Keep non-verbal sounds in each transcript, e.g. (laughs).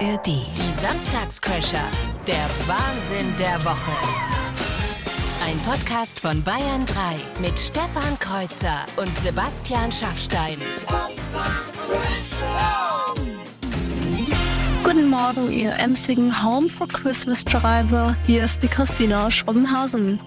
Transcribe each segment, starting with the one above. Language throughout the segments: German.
ARD. Die Samstagscrasher. Der Wahnsinn der Woche. Ein Podcast von Bayern 3 mit Stefan Kreuzer und Sebastian Schaffstein. Guten Morgen, ihr emsigen Home for Christmas Driver. Hier ist die Christina aus Schrobenhausen.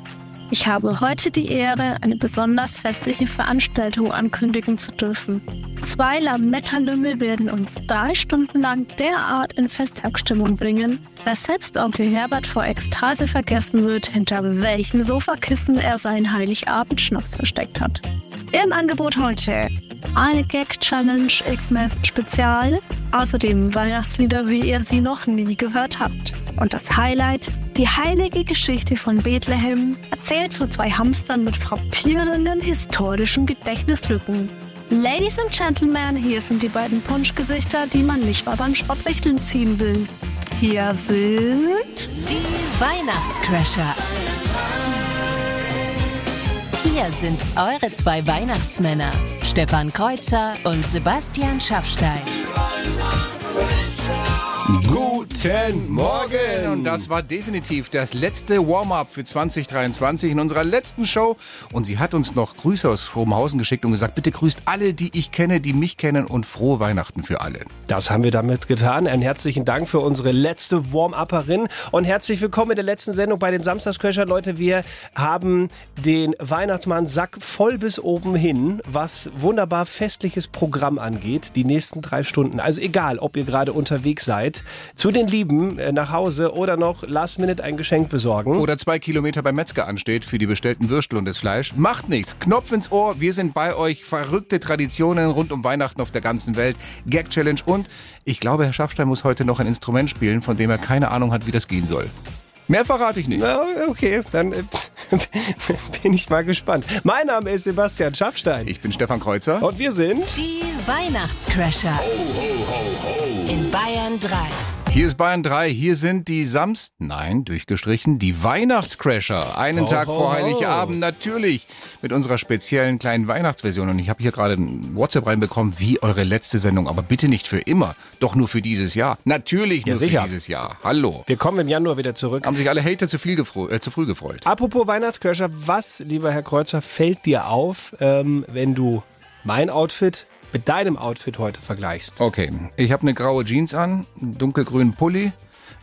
Ich habe heute die Ehre, eine besonders festliche Veranstaltung ankündigen zu dürfen. Zwei Lametta-Lümmel werden uns drei Stunden lang derart in Festtagsstimmung bringen, dass selbst Onkel Herbert vor Ekstase vergessen wird, hinter welchem Sofakissen er seinen Heiligabend-Schnaps versteckt hat. Im Angebot heute eine Gag-Challenge X-Mess Spezial, außerdem Weihnachtslieder, wie ihr sie noch nie gehört habt. Und das Highlight, die heilige Geschichte von Bethlehem, erzählt von zwei Hamstern mit frappierenden historischen Gedächtnislücken. Ladies and Gentlemen, hier sind die beiden Punschgesichter, die man nicht mal beim Schrottwichteln ziehen will. Hier sind Die Weihnachtscrasher. Hier sind eure zwei Weihnachtsmänner, Stefan Kreuzer und Sebastian Schaffstein. Guten Morgen! Und das war definitiv das letzte Warm-up für 2023 in unserer letzten Show. Und sie hat uns noch Grüße aus Schrobenhausen geschickt und gesagt, bitte grüßt alle, die ich kenne, die mich kennen und frohe Weihnachten für alle. Das haben wir damit getan. Einen herzlichen Dank für unsere letzte Warm-Upperin und herzlich willkommen in der letzten Sendung bei den Samstagscrashern. Leute, wir haben den Weihnachtsmann Sack voll bis oben hin, was wunderbar festliches Programm angeht, die nächsten drei Stunden. Also egal, ob ihr gerade unterwegs seid, zu den Lieben äh, nach Hause oder noch last minute ein Geschenk besorgen. Oder zwei Kilometer beim Metzger ansteht für die bestellten Würstel und das Fleisch. Macht nichts. Knopf ins Ohr. Wir sind bei euch. Verrückte Traditionen rund um Weihnachten auf der ganzen Welt. Gag Challenge und ich glaube, Herr Schaffstein muss heute noch ein Instrument spielen, von dem er keine Ahnung hat, wie das gehen soll. Mehr verrate ich nicht. Na, okay, dann äh, (laughs) bin ich mal gespannt. Mein Name ist Sebastian Schaffstein. Ich bin Stefan Kreuzer. Und wir sind Die Weihnachtscrasher. In Bayern 3. Hier ist Bayern 3, hier sind die Samst... Nein, durchgestrichen, die Weihnachtscrasher. Einen Ho, Tag ho, vor. Heiligabend natürlich mit unserer speziellen kleinen Weihnachtsversion. Und ich habe hier gerade ein WhatsApp reinbekommen, wie eure letzte Sendung. Aber bitte nicht für immer, doch nur für dieses Jahr. Natürlich nur sicher. für dieses Jahr. Hallo. wir kommen im Januar wieder zurück. Haben sich alle Hater zu, viel äh, zu früh gefreut. Apropos Weihnachtscrasher, was, lieber Herr Kreuzer, fällt dir auf, ähm, wenn du mein Outfit mit deinem Outfit heute vergleichst? Okay, ich habe eine graue Jeans an, dunkelgrünen Pulli.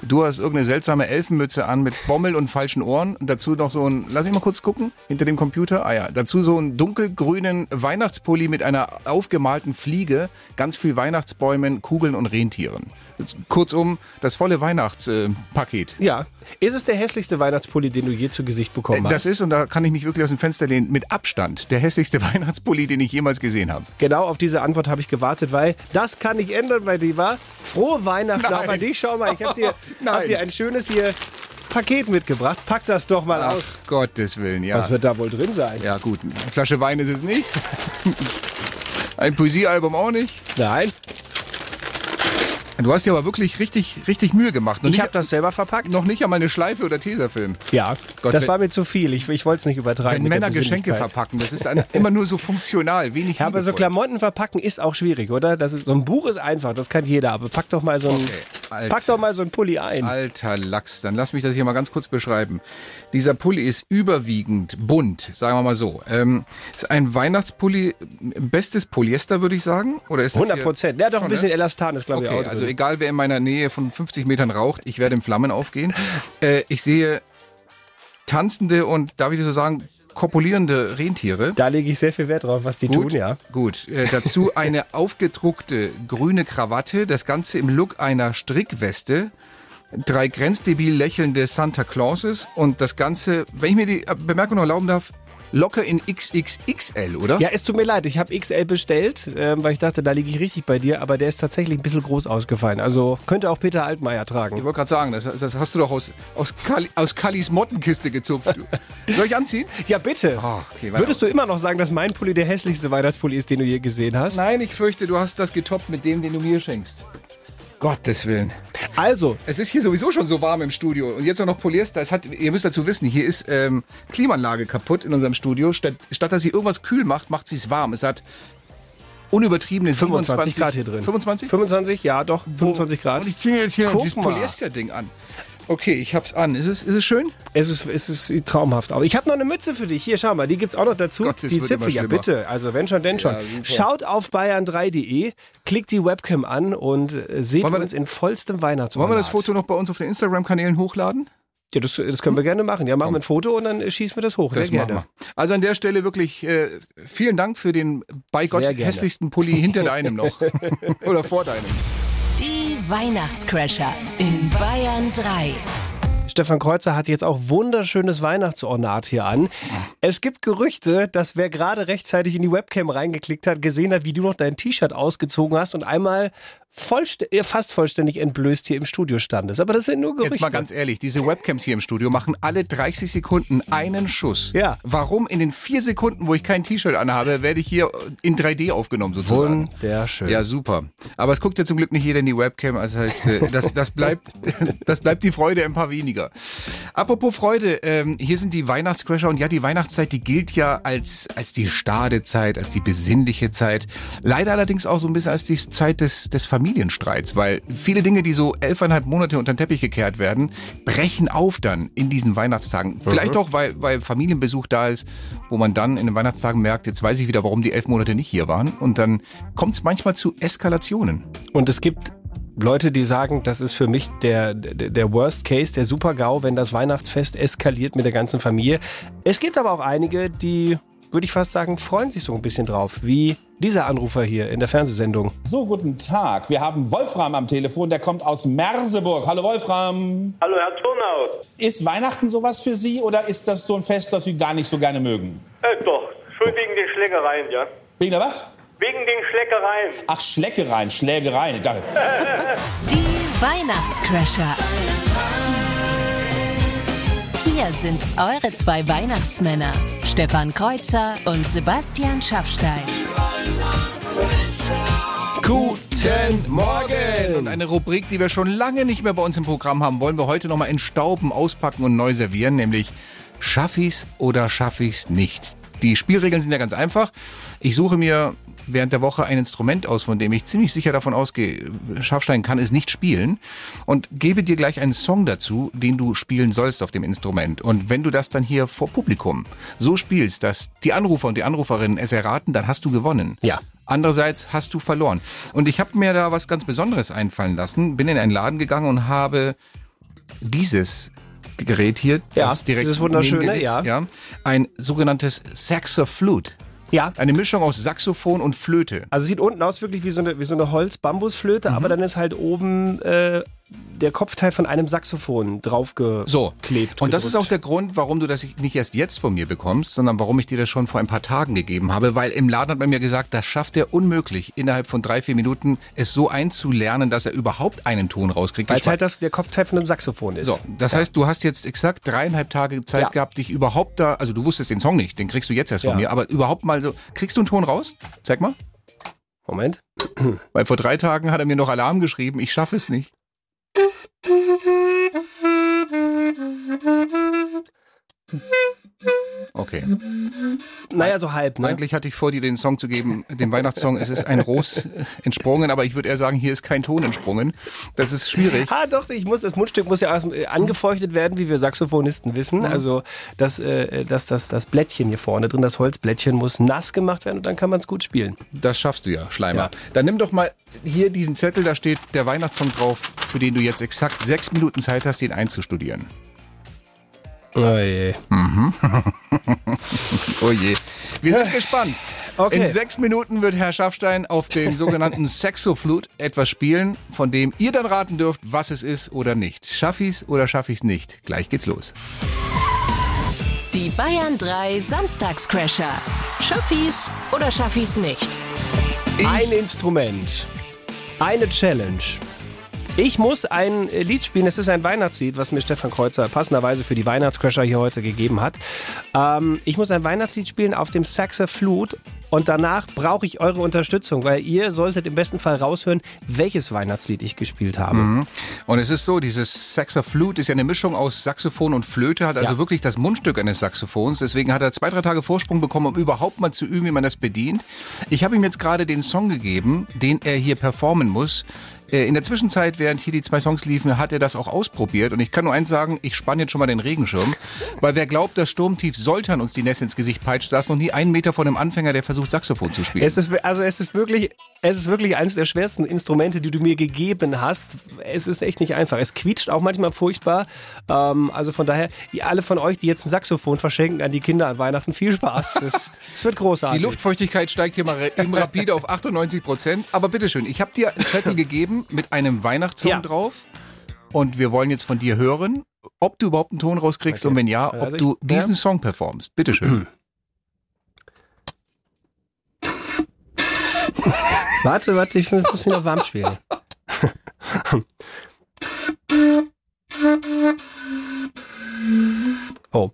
Du hast irgendeine seltsame Elfenmütze an mit Bommel und falschen Ohren. Und dazu noch so ein, lass mich mal kurz gucken, hinter dem Computer. Ah ja, dazu so einen dunkelgrünen Weihnachtspulli mit einer aufgemalten Fliege, ganz viel Weihnachtsbäumen, Kugeln und Rentieren. Jetzt, kurzum, das volle Weihnachtspaket. Ja. Ist es der hässlichste Weihnachtspulli, den du je zu Gesicht bekommen hast? das ist, und da kann ich mich wirklich aus dem Fenster lehnen, mit Abstand der hässlichste (laughs) Weihnachtspulli, den ich jemals gesehen habe. Genau auf diese Antwort habe ich gewartet, weil das kann ich ändern bei dir, war. Frohe Weihnachten Nein. auch an dich. Schau mal, ich habe dir, (laughs) Nein. hab dir ein schönes hier Paket mitgebracht. Pack das doch mal aus. Ach, Gottes Willen, ja. Was wird da wohl drin sein? Ja gut, eine Flasche Wein ist es nicht. (laughs) Ein Poesiealbum auch nicht. Nein, Du hast dir aber wirklich richtig, richtig Mühe gemacht. Noch ich habe das selber verpackt. noch nicht einmal eine Schleife oder Tesafilm. Ja, Gott, das war mir zu viel. Ich, ich wollte es nicht übertreiben. Wenn Männer Geschenke verpacken, das ist ein, immer nur so funktional, wenig Ja, aber so. Klamotten verpacken ist auch schwierig, oder? Das ist, so ein Buch ist einfach, das kann jeder. Aber pack doch mal so ein, Okay, Alter. pack doch mal so ein Pulli ein. Alter Lachs, dann lass mich das hier mal ganz kurz beschreiben. Dieser Pulli ist überwiegend bunt, sagen wir mal so. Ähm, ist ein Weihnachtspulli, bestes Polyester, würde ich sagen? Oder ist das 100 hier- Prozent. Ja, doch ein Schon, bisschen ne? Elastan ist, glaube ich, Okay, auch. also egal wer in meiner Nähe von 50 Metern raucht, ich werde in Flammen aufgehen. (laughs) Äh, ich sehe tanzende und, darf ich so sagen, kopulierende Rentiere. da lege ich sehr viel Wert drauf, was die Gut, tun, ja. gut. Äh, dazu (laughs) eine aufgedruckte grüne Krawatte, das Ganze im Look einer Strickweste. Drei grenzdebil lächelnde Santa Clauses und das Ganze, wenn ich mir die Bemerkung noch erlauben darf, locker in XXXL, oder? Ja, es tut mir leid, ich habe XL bestellt, ähm, weil ich dachte, da liege ich richtig bei dir, aber der ist tatsächlich ein bisschen groß ausgefallen. Also könnte auch Peter Altmaier Ich tragen. wollte gerade sagen, das, das hast du doch aus, aus, Kali, aus Kallis Mottenkiste gezupft. (laughs) Soll ich anziehen? Ja, bitte. Ah, okay. Würdest du immer noch sagen, dass mein Pulli der hässlichste Weihnachtspulli ist, den du je gesehen hast? Nein, ich fürchte, du hast das getoppt mit dem, den du mir schenkst. Gottes Willen. Also, Es ist hier sowieso schon so warm im Studio und jetzt auch noch Polyester. Es hat, ihr müsst dazu wissen, hier ist ähm, Klimaanlage kaputt in unserem Studio. Statt, statt dass sie irgendwas kühl macht, macht sie es warm. Es hat unübertriebene 25 27 Grad hier drin. 25? 25, ja doch, 25 Grad. Und ich ziehe jetzt hier Guck dieses. Polyester-Ding an. Okay, ich hab's an. Ist es, ist es schön? Es ist, es ist traumhaft. Aber ich habe noch eine Mütze für dich. Hier, schau mal, die gibt's auch noch dazu. Gott, die Zipfel, ja bitte. Also wenn schon, denn schon. Ja. Schaut auf bayern3.de, klickt die Webcam an und äh, seht wir uns in vollstem Weihnachtsornat. Wollen wir das Foto noch bei uns auf den Instagram-Kanälen hochladen? Ja, das, das können wir gerne machen. Ja, machen wir ein Foto und dann äh, schießen wir das hoch. Sehr Das gerne. Also an der Stelle wirklich äh, vielen Dank für den bei Gott hässlichsten Pulli hinter deinem noch. (laughs) Oder vor deinem. Weihnachtscrasher in Bayern 3. Stefan Kreuzer hat jetzt auch wunderschönes Weihnachtsornat hier an. Es gibt Gerüchte, dass wer gerade rechtzeitig in die Webcam reingeklickt hat, gesehen hat, wie du noch dein T-Shirt ausgezogen hast und einmal vollst fast vollständig entblößt hier im Studio standest. Aber das sind nur Gerüchte. Jetzt mal ganz ehrlich, diese Webcams hier im Studio machen alle 30 Sekunden einen Schuss. Ja. Warum in den vier Sekunden, wo ich kein T-Shirt anhabe, werde ich hier in 3D aufgenommen sozusagen? Wunderschön. Ja, super. Aber es guckt ja zum Glück nicht jeder in die Webcam. Also heißt, äh, das, das, bleibt, (laughs) das bleibt die Freude ein paar weniger. Apropos Freude, ähm, hier sind die Weihnachtscrasher und ja, die Weihnachtszeit, die gilt ja als, als die Stadezeit, als die besinnliche Zeit. Leider allerdings auch so ein bisschen als die Zeit des, des Familienstreits, weil viele Dinge, die so elfeinhalb Monate unter den Teppich gekehrt werden, brechen auf dann in diesen Weihnachtstagen. Vielleicht auch, weil, weil Familienbesuch da ist, wo man dann in den Weihnachtstagen merkt, jetzt weiß ich wieder, warum die elf Monate nicht hier waren. Und dann kommt es manchmal zu Eskalationen. Und es gibt Leute, die sagen, das ist für mich der, der, der Worst Case, der Super-GAU, wenn das Weihnachtsfest eskaliert mit der ganzen Familie. Es gibt aber auch einige, die, würde ich fast sagen, freuen sich so ein bisschen drauf, wie dieser Anrufer hier in der Fernsehsendung. So, guten Tag. Wir haben Wolfram am Telefon, der kommt aus Merseburg. Hallo Wolfram. Hallo Herr Turnau. Ist Weihnachten sowas für Sie oder ist das so ein Fest, das Sie gar nicht so gerne mögen? Äh, doch, schon wegen den Schlägereien, ja. Wegen der was? Wegen den Schlägereien. Ach, Schleckereien, Schlägereien. Da- (laughs) Die Weihnachtscrasher. Hier sind eure zwei Weihnachtsmänner, Stefan Kreuzer und Sebastian Schaffstein. Guten Morgen! Und eine Rubrik, die wir schon lange nicht mehr bei uns im Programm haben, wollen wir heute nochmal entstauben, auspacken und neu servieren, nämlich Schaff ich's oder schaff ich's nicht? Die Spielregeln sind ja ganz einfach. Ich suche mir während der Woche ein Instrument aus, von dem ich ziemlich sicher davon ausgehe, Schaffstein kann es nicht spielen und gebe dir gleich einen Song dazu, den du spielen sollst auf dem Instrument. Und wenn du das dann hier vor Publikum so spielst, dass die Anrufer und die Anruferinnen es erraten, dann hast du gewonnen. Ja. Andererseits hast du verloren. Und ich habe mir da was ganz Besonderes einfallen lassen, bin in einen Laden gegangen und habe dieses Gerät hier, Ja, das direkt dieses wunderschöne, ja. ja, ein sogenanntes Saxoflute. Ja. Eine Mischung aus Saxophon und Flöte. Also sieht unten aus wirklich wie so eine, wie so eine Holz-Bambusflöte, Mhm. aber dann ist halt oben äh, der Kopfteil von einem Saxophon draufgeklebt. So, und das ist auch der Grund, warum du das nicht erst jetzt von mir bekommst, sondern warum ich dir das schon vor ein paar Tagen gegeben habe, weil im Laden hat man mir gesagt, das schafft er unmöglich, innerhalb von drei, vier Minuten es so einzulernen, dass er überhaupt einen Ton rauskriegt. Weil es halt das, der Kopfteil von einem Saxophon ist. So, das heißt, du hast jetzt exakt dreieinhalb Tage Zeit Ja. gehabt, dich überhaupt da, also du wusstest den Song nicht, den kriegst du jetzt erst von Ja. mir, aber überhaupt mal so, kriegst du einen Ton raus? Zeig mal. Moment. Weil vor drei Tagen hat er mir noch Alarm geschrieben, ich schaffe es nicht. Mm-hmm. Okay. Naja, so halb, ne? Eigentlich hatte ich vor, dir den Song zu geben, den Weihnachtssong. Es ist ein Ros äh, entsprungen, aber ich würde eher sagen, hier ist kein Ton entsprungen. Das ist schwierig. Ah, doch, ich muss, das Mundstück muss ja äh, angefeuchtet werden, wie wir Saxophonisten wissen. Also das, äh, das, das, das Blättchen hier vorne drin, das Holzblättchen muss nass gemacht werden und dann kann man es gut spielen. Das schaffst du ja, Schleimer. Ja. Dann nimm doch mal hier diesen Zettel, da steht der Weihnachtssong drauf, für den du jetzt exakt sechs Minuten Zeit hast, den einzustudieren. Oh je. (laughs) Oh je. Wir sind gespannt. Okay. In sechs Minuten wird Herr Schaffstein auf dem sogenannten (laughs) Saxoflute etwas spielen, von dem ihr dann raten dürft, was es ist oder nicht. Schaff ich's oder schaff ich's nicht? Gleich geht's los. Die Bayern 3 Samstagscrasher. Schaffis oder schaffis nicht? Ein Instrument. Eine Challenge. Ich muss ein äh, Lied spielen, es ist ein Weihnachtslied, was mir Stefan Kreuzer passenderweise für die Weihnachtscrasher hier heute gegeben hat. Ähm, ich muss ein Weihnachtslied spielen auf dem Saxophone Und danach brauche ich eure Unterstützung, weil ihr solltet im besten Fall raushören, welches Weihnachtslied ich gespielt habe. Und es ist so, dieses Saxoflute ist ja eine Mischung aus Saxophon und Flöte, hat also Ja. wirklich das Mundstück eines Saxophons. Deswegen hat er zwei, drei Tage Vorsprung bekommen, um überhaupt mal zu üben, wie man das bedient. Ich habe ihm jetzt gerade den Song gegeben, den er hier performen muss. Äh, In der Zwischenzeit, während hier die zwei Songs liefen, hat er das auch ausprobiert. Und ich kann nur eins sagen, ich spanne jetzt schon mal den Regenschirm. Weil wer glaubt, das Sturmtief Soltan uns die Nässe ins Gesicht peitscht, saß noch nie einen Meter von einem Anfänger, der versucht, Saxophon zu spielen. Es ist, also es ist wirklich, es ist wirklich eines der schwersten Instrumente, die du mir gegeben hast. Es ist echt nicht einfach. Es quietscht auch manchmal furchtbar. Ähm, also von daher, alle von euch, die jetzt ein Saxophon verschenken an die Kinder an Weihnachten, viel Spaß. Es (laughs) es wird großartig. Die Luftfeuchtigkeit steigt hier mal eben rapide auf 98 Prozent. Aber bitteschön, ich habe dir einen Zettel gegeben mit einem Weihnachtssong Ja. drauf. Und wir wollen jetzt von dir hören, ob du überhaupt einen Ton rauskriegst und wenn ja, ob Also ich- du diesen ja. Song performst. Bitteschön. (clears throat) Warte, warte, ich muss mich noch warm spielen. (laughs) Oh.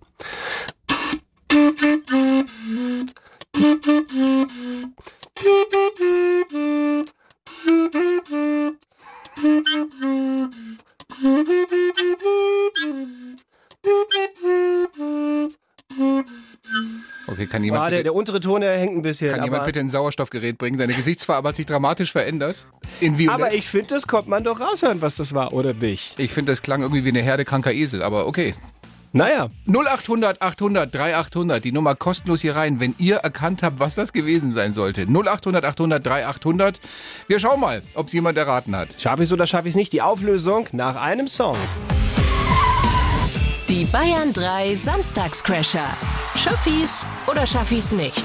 Jemand, Ah, der, der untere Ton, der hängt ein bisschen. kann jemand bitte ein Sauerstoffgerät bringen? Deine Gesichtsfarbe hat sich dramatisch verändert. In Violett. aber ich finde, das konnte man doch raushören, was das war, oder nicht? ich finde, das klang irgendwie wie eine Herde kranker Esel, aber okay. Naja, 0800 800 3800, die Nummer kostenlos hier rein, wenn ihr erkannt habt, was das gewesen sein sollte. 0800 800 3800. Wir schauen mal, ob es jemand erraten hat. schaffe ich es oder schaffe ich es nicht? Die Auflösung nach einem Song. Die Bayern 3 Samstagscrasher. Schaffis oder schaffis nicht?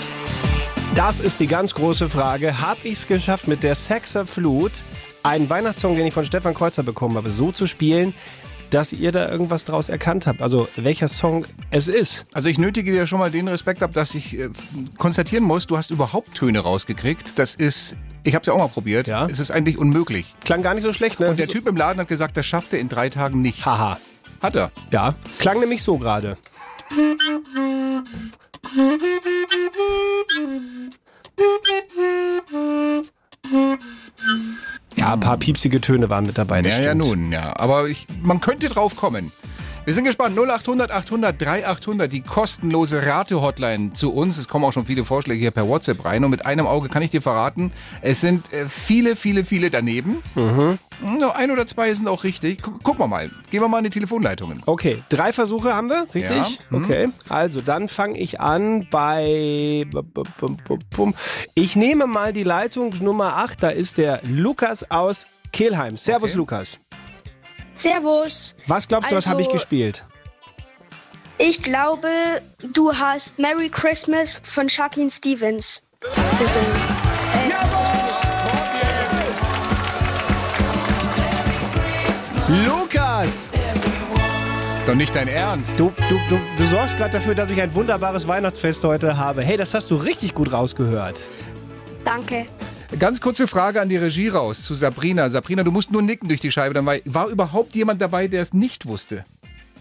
Das ist die ganz große Frage. Hab ich es geschafft, mit der Sexer Flut einen Weihnachtssong, den ich von Stefan Kreuzer bekommen habe, so zu spielen, dass ihr da irgendwas draus erkannt habt? Also welcher Song es ist? Also ich nötige dir schon mal den Respekt ab, dass ich äh, konstatieren muss, du hast überhaupt Töne rausgekriegt. Das ist, ich habe es ja auch mal probiert, Ja. es ist eigentlich unmöglich. Klang gar nicht so schlecht, ne? Und der Typ im Laden hat gesagt, das schafft er in drei Tagen nicht. Haha. Hat er. Ja, klang nämlich so gerade. Ja, ein paar piepsige Töne waren mit dabei. Ja, ja, nun, ja. Aber ich, man könnte drauf kommen. Wir sind gespannt. 0800 800 3800, die kostenlose Rate-Hotline zu uns. Es kommen auch schon viele Vorschläge hier per WhatsApp rein. Und mit einem Auge kann ich dir verraten, es sind äh, viele, viele, viele daneben. Mhm. Ein oder zwei sind auch richtig. Guck, gucken wir mal. Gehen wir mal in die Telefonleitungen. Okay, drei Versuche haben wir, richtig? Ja, mhm. Okay, also dann fange ich an bei. Ich nehme mal die Leitung Nummer 8, da ist der Lukas aus Kelheim. Servus, Okay. Lukas. Servus. Was glaubst du, was Also- habe ich gespielt? Ich glaube, du hast Merry Christmas von Shaquin Stevens gesungen. Lukas! Ist doch nicht dein Ernst. Du, du, du, du sorgst gerade dafür, dass ich ein wunderbares Weihnachtsfest heute habe. Hey, das hast du richtig gut rausgehört. Danke. Ganz kurze Frage an die Regie raus zu Sabrina. Sabrina, du musst nur nicken durch die Scheibe. Dann war, war überhaupt jemand dabei, der es nicht wusste?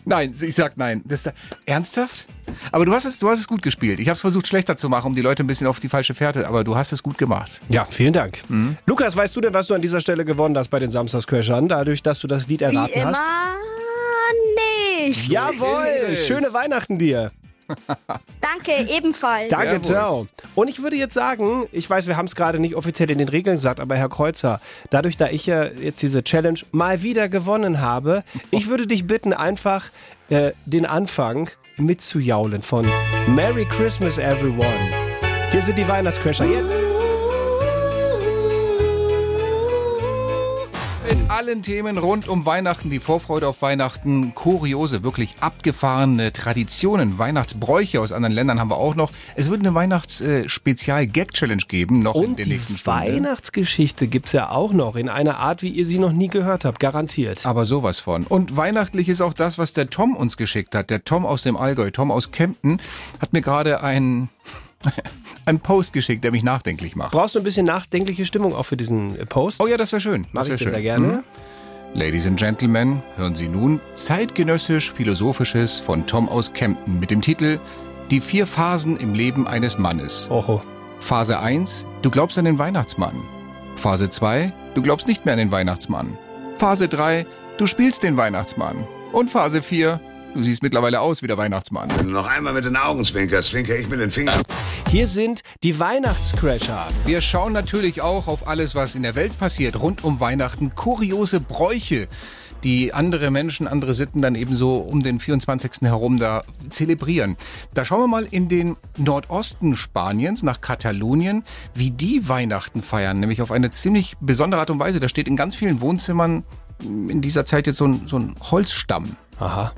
Nein, ich sag nein. Das, ernsthaft? Aber du hast es, du hast es gut gespielt. Ich habe es versucht schlechter zu machen, um die Leute ein bisschen auf die falsche Fährte, aber du hast es gut gemacht. Ja, vielen Dank. Mhm. Lukas, weißt du denn, was du an dieser Stelle gewonnen hast bei den Samstagscrashern, dadurch, dass du das Lied Wie erraten immer hast? nicht. Jawohl! Schöne Weihnachten dir. Danke, ebenfalls. Danke, Servus. ciao. Und ich würde jetzt sagen, ich weiß, wir haben es gerade nicht offiziell in den Regeln gesagt, aber Herr Kreuzer, dadurch, da ich ja jetzt diese Challenge mal wieder gewonnen habe, ich würde dich bitten, einfach äh, den Anfang mitzujaulen von Merry Christmas Everyone. Hier sind die Weihnachtscrasher jetzt. Allen Themen rund um Weihnachten, die Vorfreude auf Weihnachten, kuriose, wirklich abgefahrene Traditionen, Weihnachtsbräuche aus anderen Ländern haben wir auch noch. Es wird eine Weihnachts-Spezial-Gag-Challenge geben, noch in Und der die nächsten Stunde. Weihnachtsgeschichte gibt's ja auch noch in einer Art, wie ihr sie noch nie gehört habt, garantiert. Aber sowas von. Und weihnachtlich ist auch das, was der Tom uns geschickt hat. Der Tom aus dem Allgäu, Tom aus Kempten, hat mir gerade einen, (laughs) einen Post geschickt, der mich nachdenklich macht. Brauchst du ein bisschen nachdenkliche Stimmung auch für diesen äh, Post? Oh ja, das wäre schön. Mach wär ich das schön. sehr gerne. Mhm. Ladies and Gentlemen, hören Sie nun zeitgenössisch-philosophisches von Tom aus Kempten mit dem Titel Die vier Phasen im Leben eines Mannes. Oho. Phase 1, du glaubst an den Weihnachtsmann. Phase 2, du glaubst nicht mehr an den Weihnachtsmann. Phase 3, du spielst den Weihnachtsmann. Und Phase 4, du siehst mittlerweile aus wie der Weihnachtsmann. Wenn du noch einmal mit den Augen zwinkerst, zwinker ich mit den Fingern. Hier sind die Weihnachtscrasher. Wir schauen natürlich auch auf alles, was in der Welt passiert, rund um Weihnachten. Kuriose Bräuche, die andere Menschen, andere Sitten dann ebenso um den 24. herum da zelebrieren. Da schauen wir mal in den Nordosten Spaniens, nach Katalonien, wie die Weihnachten feiern, nämlich auf eine ziemlich besondere Art und Weise. Da steht in ganz vielen Wohnzimmern in dieser Zeit jetzt so ein, so ein Holzstamm. Aha.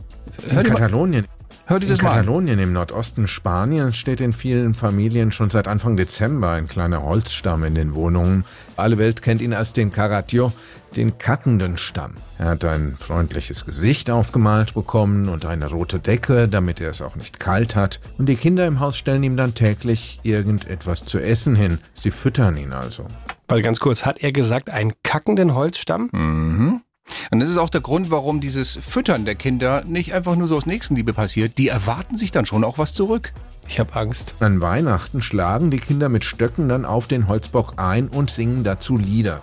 Hör In mal, Katalonien. hör dir In das mal an. Katalonien im Nordosten Spaniens steht in vielen Familien schon seit Anfang Dezember ein kleiner Holzstamm in den Wohnungen. Alle Welt kennt ihn als den Caratio, den kackenden Stamm. Er hat ein freundliches Gesicht aufgemalt bekommen und eine rote Decke, damit er es auch nicht kalt hat. Und die Kinder im Haus stellen ihm dann täglich irgendetwas zu essen hin. Sie füttern ihn also. Weil ganz kurz, hat er gesagt, einen kackenden Holzstamm? Und das ist auch der Grund, warum dieses Füttern der Kinder nicht einfach nur so aus Nächstenliebe passiert. Die erwarten sich dann schon auch was zurück. Ich habe Angst. An Weihnachten schlagen die Kinder mit Stöcken dann auf den Holzbock ein und singen dazu Lieder.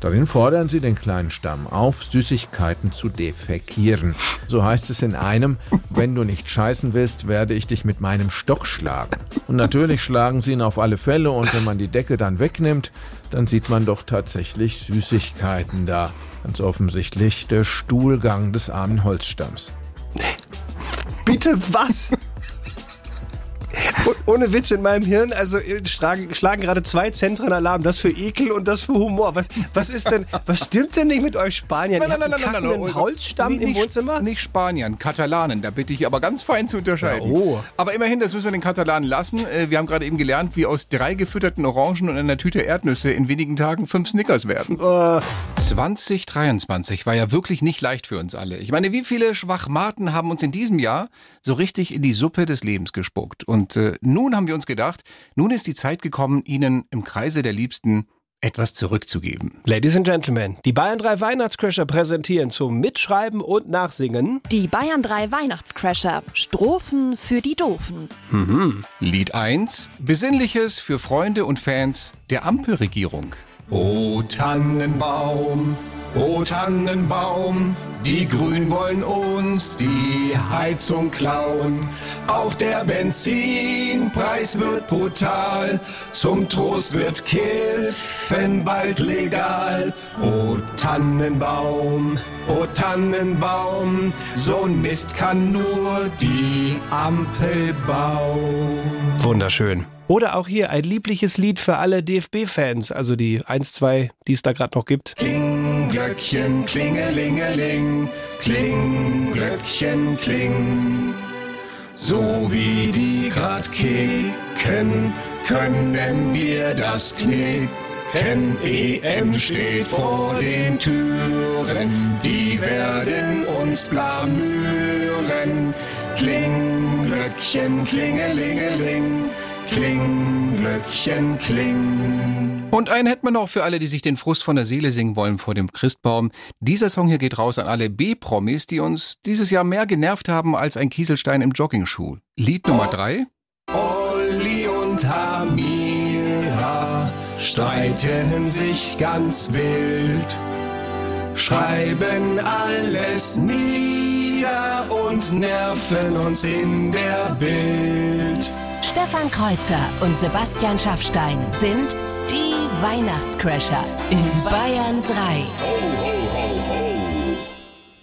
Darin fordern sie den kleinen Stamm auf, Süßigkeiten zu defekieren. So heißt es in einem, wenn du nicht scheißen willst, werde ich dich mit meinem Stock schlagen. Und natürlich schlagen sie ihn auf alle Fälle und wenn man die Decke dann wegnimmt, dann sieht man doch tatsächlich Süßigkeiten da. Ganz offensichtlich der Stuhlgang des armen Holzstamms. Bitte was? Ohne Witz in meinem Hirn, also äh, schlagen, schlagen gerade zwei Zentren Alarm. Das für Ekel und das für Humor. Was, was ist denn, (laughs) was stimmt denn nicht mit euch Spaniern? Ihr habt einen kackenden Holzstamm Nicht- im Wohnzimmer? Nicht Spaniern, Katalanen. Da bitte ich aber ganz fein zu unterscheiden. Ja, oh. Aber immerhin, das müssen wir den Katalanen lassen. Äh, Wir haben gerade eben gelernt, wie aus drei gefütterten Orangen und einer Tüte Erdnüsse in wenigen Tagen fünf Snickers werden. 2023 war ja wirklich nicht leicht für uns alle. Ich meine, wie viele Schwachmaten haben uns in diesem Jahr so richtig in die Suppe des Lebens gespuckt? Und äh, nun haben wir uns gedacht, nun ist die Zeit gekommen, ihnen im Kreise der Liebsten etwas zurückzugeben. Ladies and Gentlemen, die Bayern 3 Weihnachtscrasher präsentieren zum Mitschreiben und Nachsingen Die Bayern 3 Weihnachtscrasher. Strophen für die Doofen. Lied 1, Besinnliches für Freunde und Fans der Ampelregierung. O Tannenbaum, o Tannenbaum, die Grünen wollen uns die Heizung klauen. Auch der Benzinpreis wird brutal, zum Trost wird Kiffen bald legal. O Tannenbaum, o Tannenbaum, so ein Mist kann nur die Ampel bauen. Wunderschön. Oder auch hier ein liebliches Lied für alle DFB-Fans, also die 1, 2, die es da gerade noch gibt. Kling, Glöckchen, klingelingeling, kling, Glöckchen, kling. So wie die grad kicken, können wir das knicken. EM steht vor den Türen, die werden uns blamüren. Kling, Glöckchen, klingelingeling, kling, Glöckchen, kling. Und einen hätten wir noch für alle, die sich den Frust von der Seele singen wollen vor dem Christbaum. Dieser Song hier geht raus an alle B-Promis, die uns dieses Jahr mehr genervt haben als ein Kieselstein im Joggingschuh. Lied Nummer drei. Olli und Hamira streiten sich ganz wild, schreiben alles nieder und nerven uns in der Bild. Stefan Kreuzer und Sebastian Schaffstein sind die Weihnachtscrasher in Bayern 3.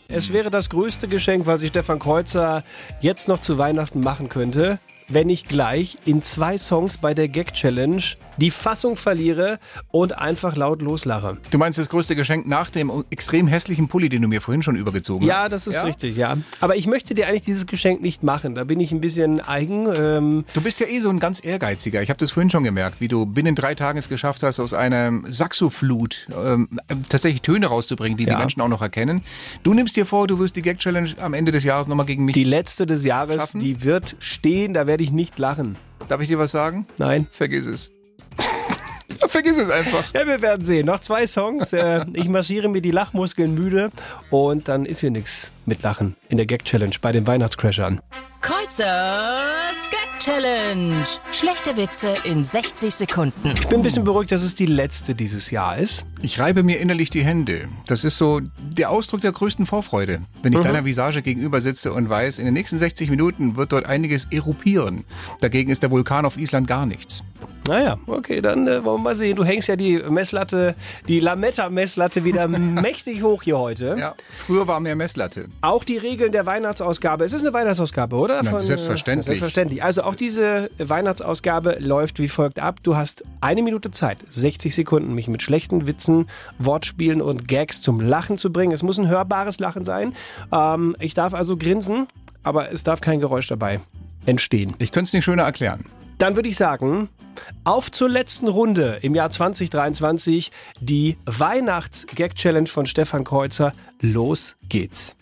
Es wäre das größte Geschenk, was ich Stefan Kreuzer jetzt noch zu Weihnachten machen könnte, wenn ich gleich in zwei Songs bei der Gag Challenge die Fassung verliere und einfach laut loslache. Du meinst das größte Geschenk nach dem extrem hässlichen Pulli, den du mir vorhin schon übergezogen hast? Ja, das ist richtig, ja. Aber ich möchte dir eigentlich dieses Geschenk nicht machen. Da bin ich ein bisschen eigen. Ähm, Du bist ja eh so ein ganz ehrgeiziger. Ich habe das vorhin schon gemerkt, wie du binnen drei Tagen es geschafft hast, aus einer Saxoflut ähm, tatsächlich Töne rauszubringen, die Ja. die Menschen auch noch erkennen. Du nimmst dir vor, du wirst die Gag-Challenge am Ende des Jahres nochmal gegen mich. die letzte des Jahres, Schaffen? die wird stehen, da werde ich nicht lachen. Darf ich dir was sagen? Nein. Vergiss es. (laughs) Vergiss es einfach. Ja, wir werden sehen. Noch zwei Songs. Äh, ich massiere mir die Lachmuskeln müde und dann ist hier nichts mit Lachen in der Gag Challenge bei den Weihnachtscrashern. Kreuzers Gag Challenge. Schlechte Witze in 60 Sekunden. Ich bin ein bisschen beruhigt, dass es die letzte dieses Jahr ist. Ich reibe mir innerlich die Hände. Das ist so der Ausdruck der größten Vorfreude, wenn ich deiner Visage gegenüber sitze und weiß, in den nächsten 60 Minuten wird dort einiges erupieren. Dagegen ist der Vulkan auf Island gar nichts. Naja, okay, dann äh, wollen wir mal sehen. Du hängst ja die Messlatte, die Lametta-Messlatte wieder (laughs) mächtig hoch hier heute. Ja, früher war mehr Messlatte. Auch die Regeln der Weihnachtsausgabe. Es ist eine Weihnachtsausgabe, oder? Von, äh, selbstverständlich. Selbstverständlich. Also auch diese Weihnachtsausgabe läuft wie folgt ab. Du hast eine Minute Zeit, 60 Sekunden, mich mit schlechten Witzen, Wortspielen und Gags zum Lachen zu bringen. Es muss ein hörbares Lachen sein. Ähm, ich darf also grinsen, aber es darf kein Geräusch dabei entstehen. Ich könnte es nicht schöner erklären. Dann würde ich sagen, auf zur letzten Runde im Jahr 2023, die Weihnachts-Gag-Challenge von Stefan Kreuzer. Los geht's.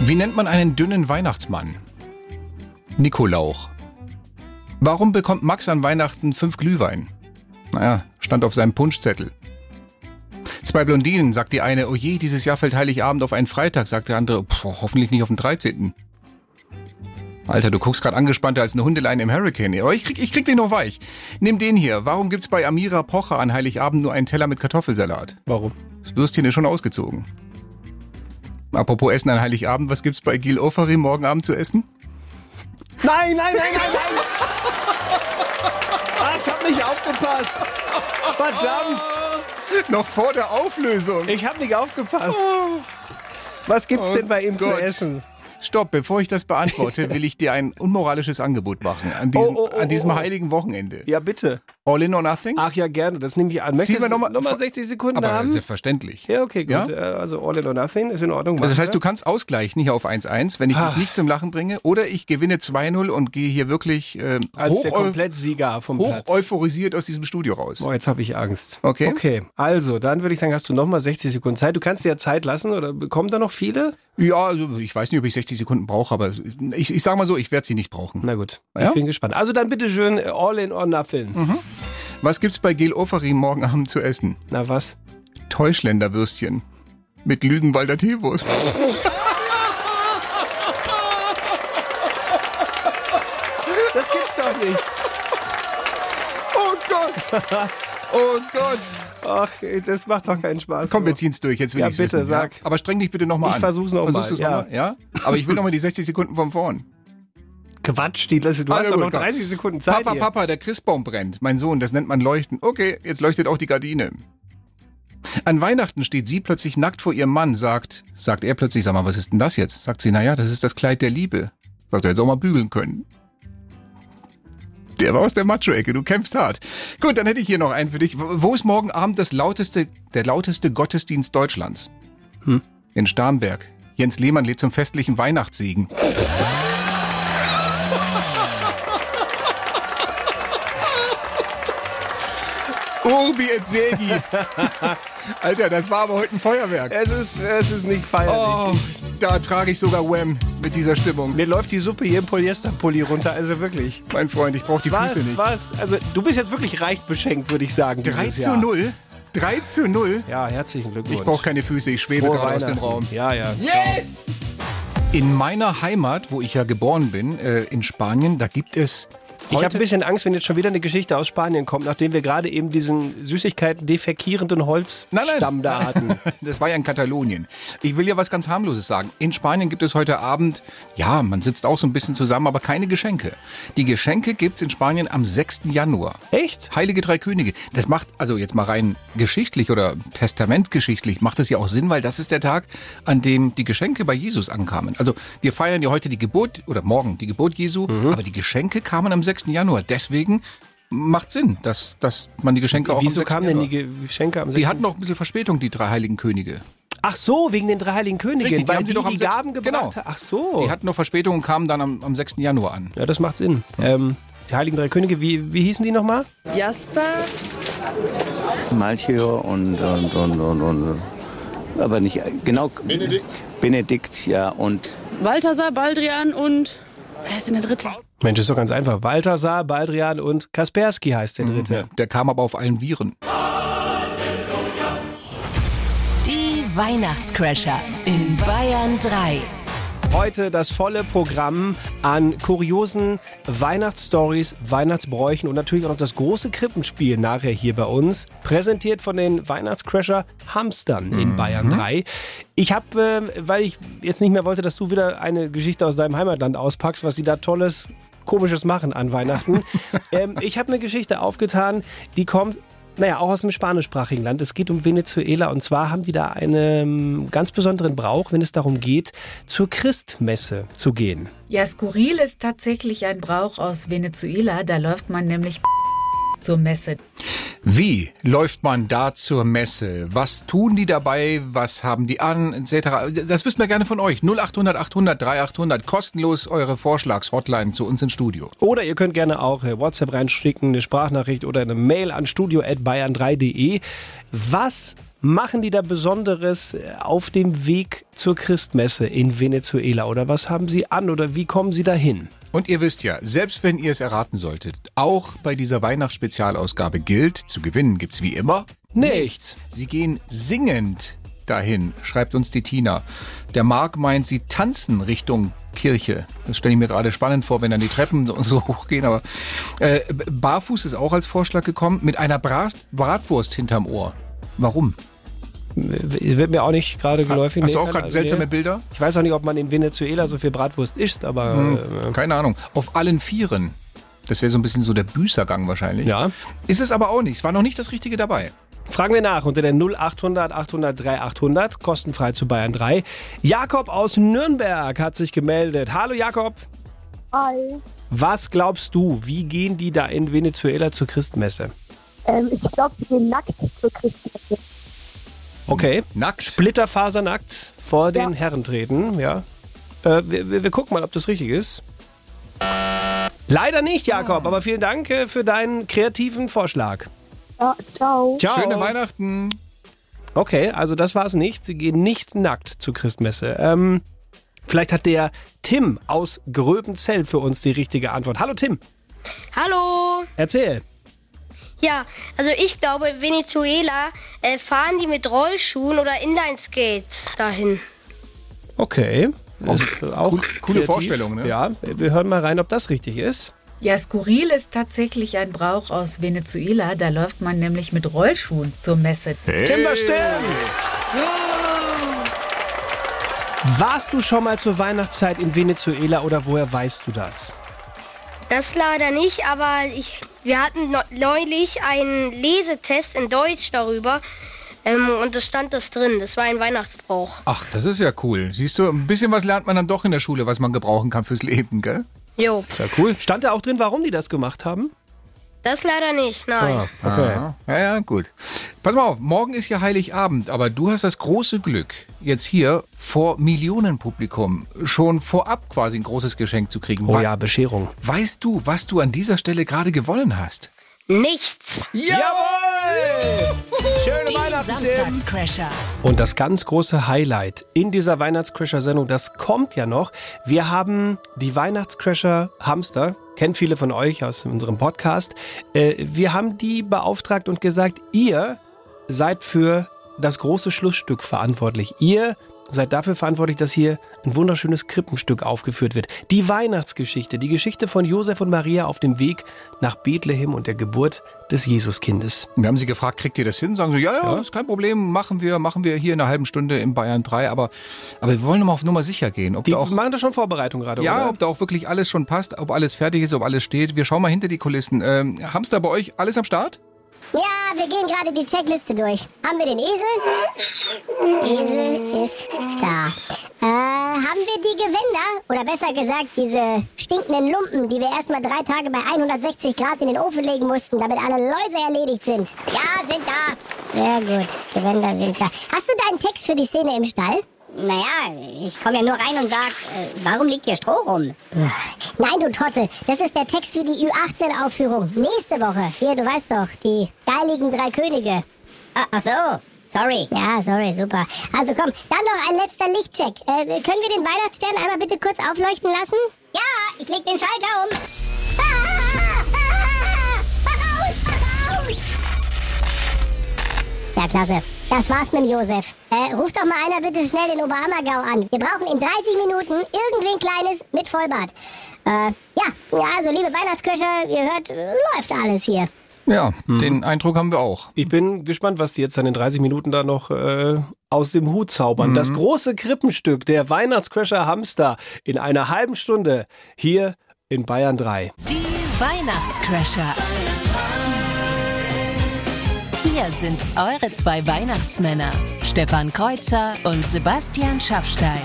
Wie nennt man einen dünnen Weihnachtsmann? Nikolauch. Warum bekommt Max an Weihnachten fünf Glühwein? Naja, stand auf seinem Punschzettel. Zwei Blondinen, sagt die eine, oh je, dieses Jahr fällt Heiligabend auf einen Freitag, sagt der andere, "Pff, hoffentlich nicht auf den 13. Alter, du guckst gerade angespannter als eine Hundeleine im Hurricane. Aber ich krieg, ich krieg den noch weich. Nimm den hier. Warum gibt's bei Amira Pocher an Heiligabend nur einen Teller mit Kartoffelsalat? Warum? Das Würstchen ist schon ausgezogen. Apropos Essen an Heiligabend, was gibt's bei Gil Ofari morgen Abend zu essen? Nein, nein, nein, nein, nein! Ah, ich hab nicht aufgepasst. Verdammt! Noch vor der Auflösung. Ich hab nicht aufgepasst. Was gibt's Oh denn bei ihm Gott. zu essen? Stopp, bevor ich das beantworte, will ich dir ein unmoralisches Angebot machen an diesem, Oh, oh, oh, an diesem oh. heiligen Wochenende. Ja, bitte. All in or nothing? Ach ja, gerne, das nehme ich an. Ziehen Möchtest wir du noch mal- noch mal 60 Sekunden Aber haben? selbstverständlich. Ja, okay, gut. Ja? Äh, Also all in or nothing ist in Ordnung. Also das heißt, du kannst ausgleichen hier auf 1-1, wenn ich Ah. dich nicht zum Lachen bringe, oder ich gewinne 2-0 und gehe hier wirklich äh, als hoch, der Komplettsieger vom hoch Platz. euphorisiert aus diesem Studio raus. Boah, jetzt habe ich Angst. Okay. Okay, also dann würde ich sagen, hast du nochmal 60 Sekunden Zeit. Du kannst dir ja Zeit lassen oder bekommen da noch viele? Ja, also ich weiß nicht, ob ich 60 Sekunden brauche, aber ich, ich sage mal so, ich werde sie nicht brauchen. Na gut, Ja? ich bin gespannt. Also dann bitte schön all in or nothing. Was gibt's bei Gil Ofari morgen Abend zu essen? Na was? Täuschländerwürstchen mit Lügenwalder Teewurst. Das gibt's doch nicht. Oh Gott! Oh Gott! Ach, das macht doch keinen Spaß. Komm, wir ziehen's durch. Jetzt will Ja, ich's bitte, wissen, sag. Ja? Aber streng dich bitte nochmal Ich an. versuch's noch mal, Versuchst du's ja. Ja? Aber ich will nochmal die 60 Sekunden von vorn. Quatsch, die Lasse, du hast Also doch noch gut, komm. 30 Sekunden Zeit Papa, hier. Papa, der Christbaum brennt. Mein Sohn, das nennt man Leuchten. Okay, jetzt leuchtet auch die Gardine. An Weihnachten steht sie plötzlich nackt vor ihrem Mann, sagt, sagt er plötzlich, sag mal, was ist denn das jetzt? Sagt sie, naja, das ist das Kleid der Liebe. Sagt er, jetzt auch mal bügeln können. Der war aus der Macho-Ecke, du kämpfst hart. Gut, dann hätte ich hier noch einen für dich. Wo wo ist morgen Abend das lauteste, der lauteste Gottesdienst Deutschlands? Hm? In Starnberg. Jens Lehmann lädt zum festlichen Weihnachtssegen. Urbi et Segi. (laughs) Alter, das war aber heute ein Feuerwerk. Es ist, es ist nicht feierlich. Oh, da trage ich sogar Wham mit dieser Stimmung. Mir läuft die Suppe hier im Polyesterpulli runter, also wirklich. Mein Freund, ich brauche die Was, Füße nicht. was? Also du bist jetzt wirklich reich beschenkt, würde ich sagen. 3 dieses zu Jahr. 0? 3 zu 0? Ja, herzlichen Glückwunsch. Ich brauche keine Füße, ich schwebe Frohe gerade aus dem. Raum. Ja, ja. Yes! In meiner Heimat, wo ich ja geboren bin, äh, in Spanien, da gibt es. Ich habe ein bisschen Angst, wenn jetzt schon wieder eine Geschichte aus Spanien kommt, nachdem wir gerade eben diesen Süßigkeiten defekierenden Holzstamm da hatten. (laughs) Das war ja in Katalonien. Ich will ja was ganz harmloses sagen. In Spanien gibt es heute Abend, ja, man sitzt auch so ein bisschen zusammen, aber keine Geschenke. Die Geschenke gibt's in Spanien am 6. Januar. Echt? Heilige Drei Könige. Das macht, also jetzt mal rein geschichtlich oder testamentgeschichtlich, macht es ja auch Sinn, weil das ist der Tag, an dem die Geschenke bei Jesus ankamen. Also wir feiern ja heute die Geburt, oder morgen die Geburt Jesu, Mhm. aber die Geschenke kamen am 6. Januar. Deswegen macht Sinn, dass, dass man die Geschenke auch am Wieso 6. kamen denn die Ge- Geschenke am 6. Die hatten noch ein bisschen Verspätung, die drei heiligen Könige. Ach so, wegen den drei heiligen Königen, Richtig, die weil haben sie die doch am die 6. Gaben gebracht Genau. haben. Ach so. Die hatten noch Verspätung und kamen dann am, am 6. Januar an. Ja, das macht Sinn. Ähm, die heiligen drei Könige, wie, wie hießen die nochmal? Jasper, Malchior und, und, und, und, und aber nicht genau. Benedikt. Benedikt, ja, und Balthasar, Baldrian und wer ist denn der dritte? Mensch, ist doch ganz einfach. Balthasar, Baldrian und Kaspersky heißt der dritte. Ja, der kam aber auf allen Viren. Die Weihnachtscrasher in Bayern 3. Heute das volle Programm an kuriosen Weihnachtsstories, Weihnachtsbräuchen und natürlich auch noch das große Krippenspiel nachher hier bei uns. Präsentiert von den Weihnachtscrasher Hamstern in Bayern 3. Ich habe, äh, weil ich jetzt nicht mehr wollte, dass du wieder eine Geschichte aus deinem Heimatland auspackst, was sie da tolles, komisches machen an Weihnachten. (laughs) ähm, ich habe eine Geschichte aufgetan, die kommt naja, auch aus dem spanischsprachigen Land. Es geht um Venezuela und zwar haben die da einen ganz besonderen Brauch, wenn es darum geht, zur Christmesse zu gehen. Ja, skurril ist tatsächlich ein Brauch aus Venezuela. Da läuft man nämlich (laughs) zur Messe. Wie läuft man da zur Messe? Was tun die dabei? Was haben die an? Etc. Das wüssten wir gerne von euch. 0800 800 3800. Kostenlos eure Vorschlagshotline zu uns ins Studio. Oder ihr könnt gerne auch äh, WhatsApp reinschicken, eine Sprachnachricht oder eine Mail an studio.bayern3.de. Was machen die da Besonderes äh, auf dem Weg zur Christmesse in Venezuela? Oder was haben sie an oder wie kommen sie dahin? Und ihr wisst ja, selbst wenn ihr es erraten solltet, auch bei dieser Weihnachtsspezialausgabe gilt, zu gewinnen gibt's wie immer nichts. Sie gehen singend dahin, schreibt uns die Tina. Der Marc meint, sie tanzen Richtung Kirche. Das stelle ich mir gerade spannend vor, wenn dann die Treppen (laughs) so hochgehen. Aber äh, barfuß ist auch als Vorschlag gekommen, mit einer Brat Bratwurst hinterm Ohr. Warum? Wird mir auch nicht gerade geläufig. Hast du auch gerade also, seltsame nee. Bilder? Ich weiß auch nicht, ob man in Venezuela so viel Bratwurst isst, aber Hm, äh, keine Ahnung. Auf allen Vieren. Das wäre so ein bisschen so der Büßergang wahrscheinlich. Ja. Ist es aber auch nicht. Es war noch nicht das Richtige dabei. Fragen wir nach unter der 0800 800 3800, kostenfrei zu Bayern 3. Jakob aus Nürnberg hat sich gemeldet. Hallo Jakob. Hi. Was glaubst du, wie gehen die da in Venezuela zur Christmesse? Ähm, ich glaube, sie gehen nackt zur Christmesse. Okay. Nackt? Splitterfasernackt vor den Herren treten, ja. Äh, wir, wir, gucken mal, ob das richtig ist. Leider nicht, Jakob, aber vielen Dank äh, für deinen kreativen Vorschlag. Ja, ciao. Ciao. Schöne Weihnachten. Okay, also das war es nicht. Sie gehen nicht nackt zur Christmesse. Ähm, vielleicht hat der Tim aus Gröbenzell für uns die richtige Antwort. Hallo Tim, Hallo. erzähl. Ja, also ich glaube, Venezuela äh, fahren die mit Rollschuhen oder Inline-Skates dahin. Okay. Ist auch cool- coole. Vorstellung, ne? Ja, wir hören mal rein, ob das richtig ist. Ja, skurril ist tatsächlich ein Brauch aus Venezuela. Da läuft man nämlich mit Rollschuhen zur Messe. Tim, das stimmt. Warst du schon mal zur Weihnachtszeit in Venezuela oder woher weißt du das? Das leider nicht, aber ich, wir hatten neu- neulich einen Lesetest in Deutsch darüber ähm, und es stand das drin. Das war ein Weihnachtsbrauch. Ach, das ist ja cool. Siehst du, ein bisschen was lernt man dann doch in der Schule, was man gebrauchen kann fürs Leben, gell? Jo, Ja, cool. Stand da auch drin, warum die das gemacht haben? Das leider nicht, nein. okay. Aha. Ja, ja, gut. Pass mal auf, morgen ist ja Heiligabend, aber du hast das große Glück, jetzt hier vor Millionenpublikum schon vorab quasi ein großes Geschenk zu kriegen. Oh ja, Bescherung. Weißt du, was du an dieser Stelle gerade gewonnen hast? Nichts. Jawohl! Schöne Die Weihnachten, Tim. Samstagscrasher. Und das ganz große Highlight in dieser Weihnachtscrasher-Sendung, das kommt ja noch. Wir haben die Weihnachtscrasher Hamster, kennt viele von euch aus unserem Podcast. Äh, wir haben die beauftragt und gesagt, ihr seid für das große Schlussstück verantwortlich. Ihr seid dafür verantwortlich, dass hier ein wunderschönes Krippenstück aufgeführt wird. Die Weihnachtsgeschichte, die Geschichte von Josef und Maria auf dem Weg nach Bethlehem und der Geburt des Jesuskindes. Wir haben sie gefragt, kriegt ihr das hin? Sagen sie, ja, ja, ist kein Problem, machen wir, machen wir hier in einer halben Stunde in Bayern 3, aber, aber wir wollen nochmal auf Nummer sicher gehen. Ob Die da auch, machen da schon Vorbereitung gerade, ja, oder? ob da auch wirklich alles schon passt, ob alles fertig ist, ob alles steht. Wir schauen mal hinter die Kulissen. Ähm, Hamster bei euch alles am Start? Ja, wir gehen gerade die Checkliste durch. Haben wir den Esel? Esel ist da. Äh, haben wir die Gewänder? Oder besser gesagt, diese stinkenden Lumpen, die wir erstmal drei Tage bei 160 Grad in den Ofen legen mussten, damit alle Läuse erledigt sind? Ja, sind da. Sehr gut, Gewänder sind da. Hast du deinen Text für die Szene im Stall? Naja, ich komme ja nur rein und sag, äh, warum liegt hier Stroh rum? Nein, du Trottel, das ist der Text für die Ü18-Aufführung. Nächste Woche. Hier, du weißt doch, die geiligen drei Könige. Ah, ach so, sorry. Ja, sorry, super. Also komm, dann noch ein letzter Lichtcheck. Äh, können wir den Weihnachtsstern einmal bitte kurz aufleuchten lassen? Ja, ich leg den Schalter um. (laughs) Ja, klasse. Das war's mit dem Josef. Äh, ruf doch mal einer bitte schnell den Oberammergau an. Wir brauchen in 30 Minuten irgendwen Kleines mit Vollbart. Äh, ja, ja, also liebe Weihnachtsköcher, ihr hört, läuft alles hier. Ja, den Eindruck haben wir auch. Ich bin gespannt, was die jetzt dann in 30 Minuten da noch äh, aus dem Hut zaubern. Das große Krippenstück, der Weihnachtscrasher Hamster, in einer halben Stunde hier in Bayern 3. Die Weihnachtscrasher. Hier sind eure zwei Weihnachtsmänner, Stefan Kreuzer und Sebastian Schaffstein.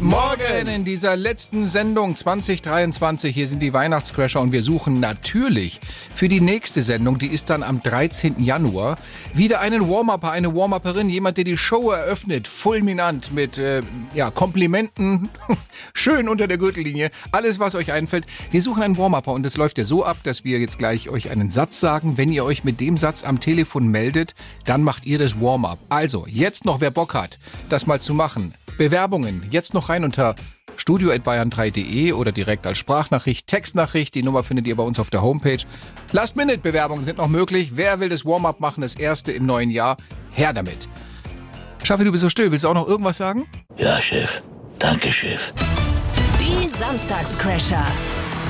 Morgen in dieser letzten Sendung 2023. Hier sind die Weihnachtscrasher und wir suchen natürlich für die nächste Sendung, die ist dann am 13. Januar, wieder einen Warm-Upper, eine Warm-Upperin, jemand, der die Show eröffnet, fulminant mit äh, ja, Komplimenten, (laughs) schön unter der Gürtellinie, alles, was euch einfällt. Wir suchen einen Warm-Upper und es läuft ja so ab, dass wir jetzt gleich euch einen Satz sagen. Wenn ihr euch mit dem Satz am Telefon meldet, dann macht ihr das Warm-Up. Also, jetzt noch, wer Bock hat, das mal zu machen. Bewerbungen jetzt noch rein unter studio.bayern3.de oder direkt als Sprachnachricht, Textnachricht. Die Nummer findet ihr bei uns auf der Homepage. Last-Minute-Bewerbungen sind noch möglich. Wer will das Warm-up machen, das erste im neuen Jahr? Her damit. Schaffi, du bist so still. Willst du auch noch irgendwas sagen? Ja, Chef. Danke, Chef. Die Samstagscrasher.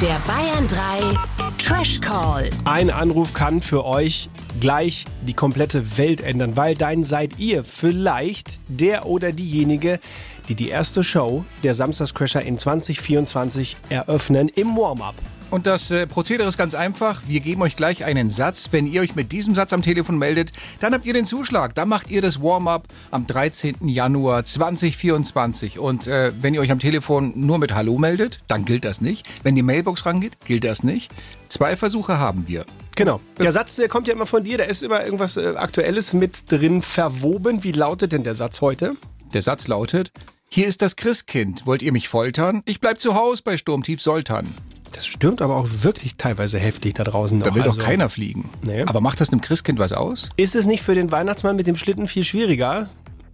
Der Bayern 3 Trash Call. Ein Anruf kann für euch gleich die komplette Welt ändern, weil dann seid ihr vielleicht der oder diejenige, die die erste Show der Samstagscrasher in 2024 eröffnen im Warm-Up. Und das äh, Prozedere ist ganz einfach. Wir geben euch gleich einen Satz. Wenn ihr euch mit diesem Satz am Telefon meldet, dann habt ihr den Zuschlag. Dann macht ihr das Warm-up am 13. Januar 2024. Und äh, wenn ihr euch am Telefon nur mit Hallo meldet, dann gilt das nicht. Wenn die Mailbox rangeht, gilt das nicht. Zwei Versuche haben wir. Genau. Der Satz, der kommt ja immer von dir. Da ist immer irgendwas äh, Aktuelles mit drin verwoben. Wie lautet denn der Satz heute? Der Satz lautet, hier ist das Christkind. Wollt ihr mich foltern? Ich bleib zu Haus bei Sturmtief Soltan. Das stürmt aber auch wirklich teilweise heftig da draußen. Da noch. will Also, doch keiner fliegen. Nee. Aber macht das einem Christkind was aus? Ist es nicht für den Weihnachtsmann mit dem Schlitten viel schwieriger,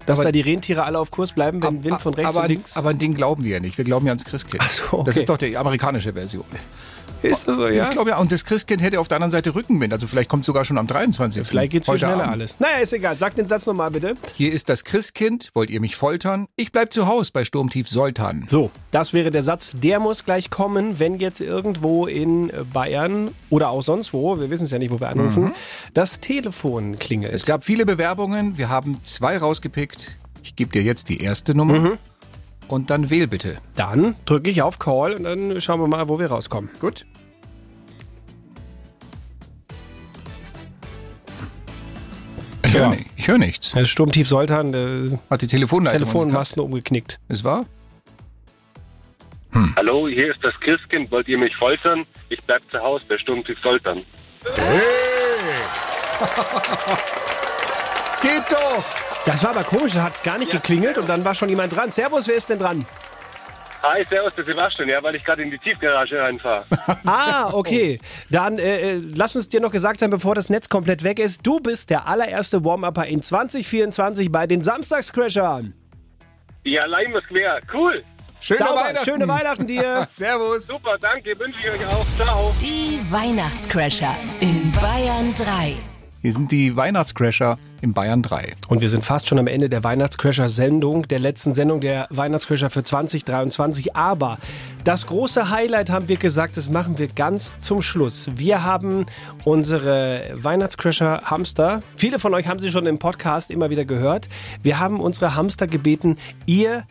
dass Aber- da die Rentiere alle auf Kurs bleiben, wenn Wind von rechts aber, und links? aber an den glauben wir ja nicht. Wir glauben ja ans Christkind. Ach so, Das okay. ist doch die amerikanische Version. Ist das so, ja? Ich glaube ja. Und das Christkind hätte auf der anderen Seite Rückenwind. Also vielleicht kommt sogar schon am 23. Vielleicht geht's viel Heute schneller Abend. alles. Naja, ist egal. Sag den Satz nochmal bitte. Hier ist das Christkind. Wollt ihr mich foltern? Ich bleib zu Haus bei Sturmtief Soltan. So, das wäre der Satz. Der muss gleich kommen, wenn jetzt irgendwo in Bayern oder auch sonst wo, wir wissen es ja nicht, wo wir anrufen, Mhm. das Telefon klingelt. Es gab viele Bewerbungen. Wir haben zwei rausgepickt. Ich gebe dir jetzt die erste Nummer. Mhm. Und dann wähl bitte. Dann drücke ich auf Call und dann schauen wir mal, wo wir rauskommen. Gut. Ich höre Ja. nicht. Ich hör nichts. Das Sturmtief Soltan, der Hat die Telefonleitung Telefonmasten umgeknickt. Es war? Hallo, hier ist das Christkind. Wollt ihr mich foltern? Ich bleib zu Hause, der Sturmtief Soltan. (laughs) Geht doch! Das war aber komisch, da hat es gar nicht geklingelt und dann war schon jemand dran. Servus, wer ist denn dran? Hi, servus, der Sebastian, ja, weil ich gerade in die Tiefgarage reinfahre. (laughs) Ah, okay. Dann äh, äh, lass uns dir noch gesagt sein, bevor das Netz komplett weg ist, du bist der allererste Warm-Upper in 2024 bei den Samstagscrashern. Ja, allein was quer. Cool. Schöne Sauber, Weihnachten. Schöne Weihnachten dir. (laughs) Servus. Super, danke, wünsche ich euch auch. Ciao. Die Weihnachtscrasher in Bayern 3. Hier sind die Weihnachtscrasher in Bayern 3. Und wir sind fast schon am Ende der Weihnachtscrasher-Sendung, der letzten Sendung der Weihnachtscrasher für 2023. Aber das große Highlight haben wir gesagt, das machen wir ganz zum Schluss. Wir haben unsere Weihnachtscrasher-Hamster, viele von euch haben sie schon im Podcast immer wieder gehört. Wir haben unsere Hamster gebeten, ihr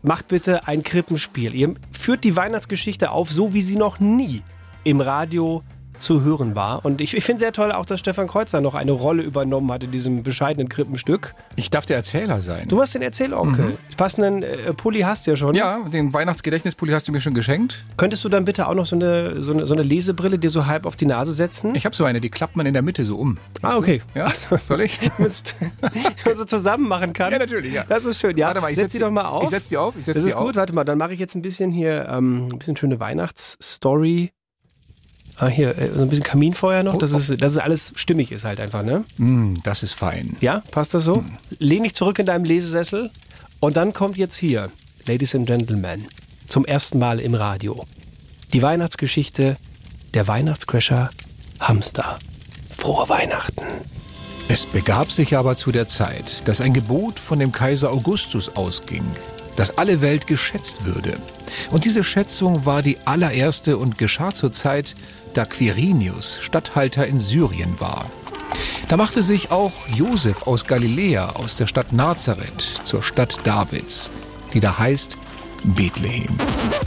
macht bitte ein Krippenspiel. Ihr führt die Weihnachtsgeschichte auf, so wie sie noch nie im Radio zu hören war. Und ich, ich finde sehr toll auch, dass Stefan Kreuzer noch eine Rolle übernommen hat in diesem bescheidenen Krippenstück. Ich darf der Erzähler sein. Du hast den Erzählonkel. Passenden äh, Pulli hast du ja schon. Ja, den Weihnachtsgedächtnispulli hast du mir schon geschenkt. Könntest du dann bitte auch noch so eine, so eine, so eine Lesebrille dir so halb auf die Nase setzen? Ich habe so eine, die klappt man in der Mitte so um. ah, okay. Ja, soll ich? (laughs) (laughs) So zusammen machen kann. Ja, natürlich, ja. Das ist schön, ja. Warte mal, ich setz setz die doch mal auf. ich setz die auf, ich setz das ist gut, auf. warte mal, dann mache ich jetzt ein bisschen hier, ähm, ein bisschen schöne Weihnachtsstory. Ah, hier, äh, so ein bisschen Kaminfeuer noch, Oh, dass, es, dass es alles stimmig ist halt einfach, ne? Mm, das ist fein. Ja, passt das so? Hm. Lehn dich zurück in deinem Lesesessel und dann kommt jetzt hier, Ladies and Gentlemen, zum ersten Mal im Radio, die Weihnachtsgeschichte der Weihnachtscrasher Hamster. Frohe Weihnachten. Es begab sich aber zu der Zeit, dass ein Gebot von dem Kaiser Augustus ausging, dass alle Welt geschätzt würde. Und diese Schätzung war die allererste und geschah zur Zeit, da Quirinius Statthalter in Syrien war. Da machte sich auch Josef aus Galiläa, aus der Stadt Nazareth, zur Stadt Davids, die da heißt Bethlehem.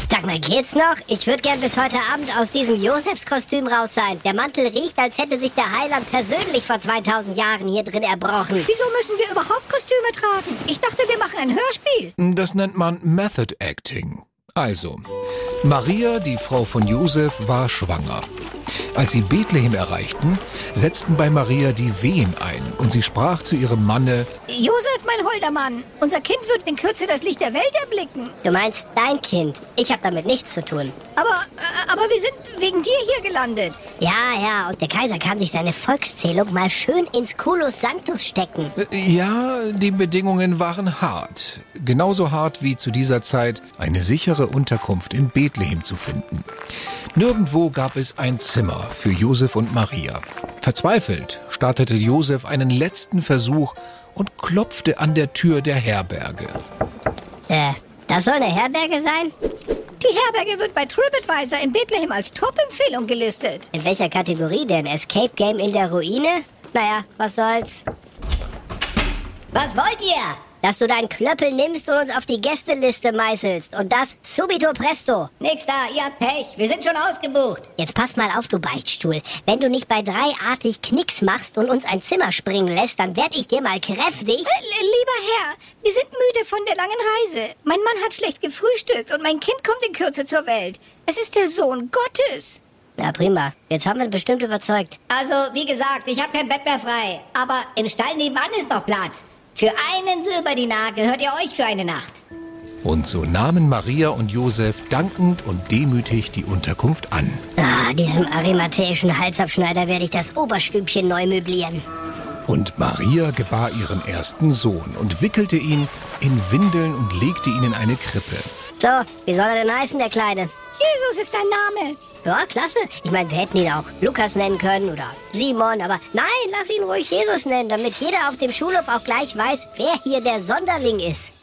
Sag mal, geht's noch? Ich würde gern bis heute Abend aus diesem Josefskostüm raus sein. Der Mantel riecht, als hätte sich der Heiland persönlich vor 2000 Jahren hier drin erbrochen. Wieso müssen wir überhaupt Kostüme tragen? Ich dachte, wir machen ein Hörspiel. Das nennt man Method Acting. Also, Maria, die Frau von Josef, war schwanger. Als sie Bethlehem erreichten, setzten bei Maria die Wehen ein und sie sprach zu ihrem Manne, Josef, mein holder Mann, unser Kind wird in Kürze das Licht der Welt erblicken. Du meinst dein Kind. Ich habe damit nichts zu tun. Aber, äh, aber wir sind wegen dir hier gelandet. Ja, ja, und der Kaiser kann sich seine Volkszählung mal schön ins Culus Sanctus stecken. Äh, ja, die Bedingungen waren hart. Genauso hart wie zu dieser Zeit eine sichere Unterkunft in Bethlehem zu finden. Nirgendwo gab es ein Zimmer für Josef und Maria. Verzweifelt startete Josef einen letzten Versuch und klopfte an der Tür der Herberge. Äh, das soll eine Herberge sein? Die Herberge wird bei TripAdvisor in Bethlehem als Top-Empfehlung gelistet. In welcher Kategorie denn? Escape Game in der Ruine? Naja, was soll's. Was wollt ihr? Dass du deinen Klöppel nimmst und uns auf die Gästeliste meißelst. Und das subito presto. Nix da, ihr habt Pech. Wir sind schon ausgebucht. Jetzt pass mal auf, du Beichtstuhl. Wenn du nicht bei dreiartig Knicks machst und uns ein Zimmer springen lässt, dann werd ich dir mal kräftig. Äh, lieber Herr, wir sind müde von der langen Reise. Mein Mann hat schlecht gefrühstückt und mein Kind kommt in Kürze zur Welt. Es ist der Sohn Gottes. Na prima. Jetzt haben wir ihn bestimmt überzeugt. Also, wie gesagt, ich habe kein Bett mehr frei. Aber im Stall nebenan ist noch Platz. Für einen Silberdinar gehört ihr euch für eine Nacht. Und so nahmen Maria und Josef dankend und demütig die Unterkunft an. Ah, diesem arimatheischen Halsabschneider werde ich das Oberstübchen neu möblieren. Und Maria gebar ihren ersten Sohn und wickelte ihn in Windeln und legte ihn in eine Krippe. So, wie soll er denn heißen, der Kleine? Jesus ist sein Name. Ja, klasse. Ich meine, wir hätten ihn auch Lukas nennen können oder Simon, aber nein, lass ihn ruhig Jesus nennen, damit jeder auf dem Schulhof auch gleich weiß, wer hier der Sonderling ist.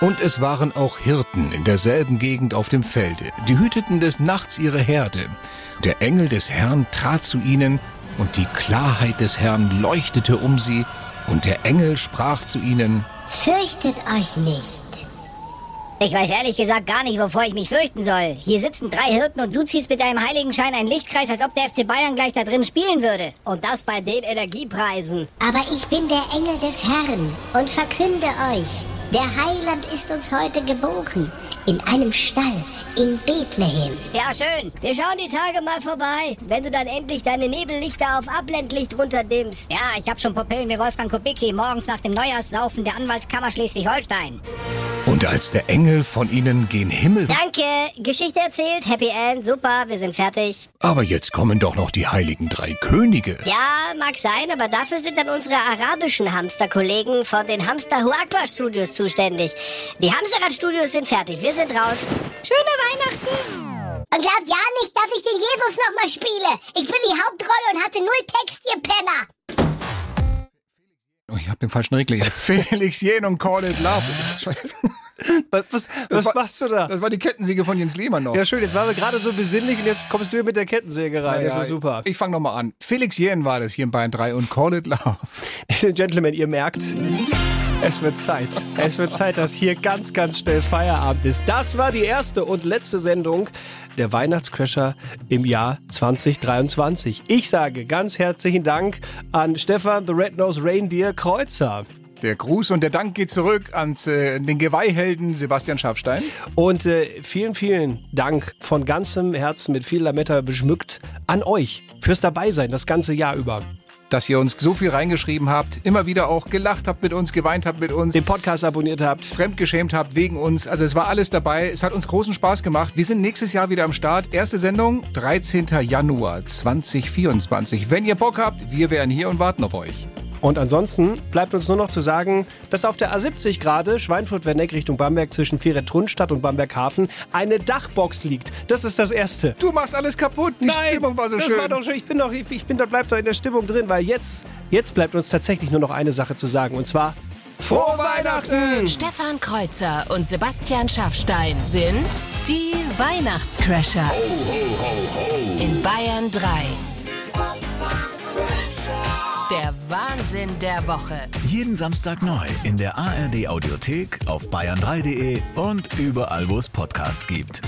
Und es waren auch Hirten in derselben Gegend auf dem Felde. Die hüteten des Nachts ihre Herde. Der Engel des Herrn trat zu ihnen, und die Klarheit des Herrn leuchtete um sie, und der Engel sprach zu ihnen, Fürchtet euch nicht. Ich weiß ehrlich gesagt gar nicht, wovor ich mich fürchten soll. Hier sitzen drei Hirten und du ziehst mit deinem Heiligenschein einen Lichtkreis, als ob der FC Bayern gleich da drin spielen würde. Und das bei den Energiepreisen. Aber ich bin der Engel des Herrn und verkünde euch, der Heiland ist uns heute geboren. In einem Stall in Bethlehem. Ja, schön. Wir schauen die Tage mal vorbei, wenn du dann endlich deine Nebellichter auf Abblendlicht runterdimmst. Ja, ich hab schon Pupillen wie Wolfgang Kubicki morgens nach dem Neujahrssaufen der Anwaltskammer Schleswig-Holstein. Und als der Engel von ihnen gen Himmel... Danke, Geschichte erzählt, Happy End, super, wir sind fertig. Aber jetzt kommen doch noch die heiligen drei Könige. Ja, mag sein, aber dafür sind dann unsere arabischen Hamsterkollegen von den Hamster Huakba Studios zuständig. Die Hamsterrad-Studios sind fertig, wir sind raus. Schöne Weihnachten! Und glaubt ja nicht, dass ich den Jesus nochmal spiele. Ich bin die Hauptrolle und hatte null Text, ihr Penner. Oh, ich hab den falschen Regler. (laughs) Felix Jen und Call It Love. Scheiße. Was, was, was war- machst du da? Das war die Kettensäge von Jens Lehmann noch. Ja, schön, jetzt waren wir gerade so besinnlich und jetzt kommst du hier mit der Kettensäge rein. das ist Ja, doch super. Ich fange nochmal an. Felix Jähn war das hier in Bayern 3 und Call It Love. Gentlemen, ihr merkt, es wird Zeit. Es wird Zeit, dass hier ganz, ganz schnell Feierabend ist. Das war die erste und letzte Sendung der Weihnachtscrasher im Jahr 2023. Ich sage ganz herzlichen Dank an Stefan The Red Nose Reindeer Kreuzer. Der Gruß und der Dank geht zurück an äh, den Geweihhelden Sebastian Schafstein. Und äh, vielen, vielen Dank von ganzem Herzen mit viel Lametta beschmückt an euch fürs Dabeisein das ganze Jahr über. Dass ihr uns so viel reingeschrieben habt, immer wieder auch gelacht habt mit uns, geweint habt mit uns, Den Podcast abonniert habt. fremdgeschämt habt wegen uns. Also es war alles dabei. Es hat uns großen Spaß gemacht. Wir sind nächstes Jahr wieder am Start. Erste Sendung, 13. Januar 2024. Wenn ihr Bock habt, wir wären hier und warten auf euch. Und ansonsten bleibt uns nur noch zu sagen, dass auf der A70 gerade Schweinfurt-Werneck Richtung Bamberg zwischen Vieret-Trunstadt und Bamberghafen eine Dachbox liegt. Das ist das Erste. Du machst alles kaputt. Die Nein, Stimmung war so das schön. war doch schön. Ich bin doch, ich, ich bin, da bleibt doch in der Stimmung drin, weil jetzt, jetzt bleibt uns tatsächlich nur noch eine Sache zu sagen und zwar Frohe Weihnachten! Stefan Kreuzer und Sebastian Schaffstein sind die Weihnachtscrasher. In Bayern 3. Wahnsinn der Woche. Jeden Samstag neu in der ARD Audiothek, auf bayern3.de und überall, wo es Podcasts gibt.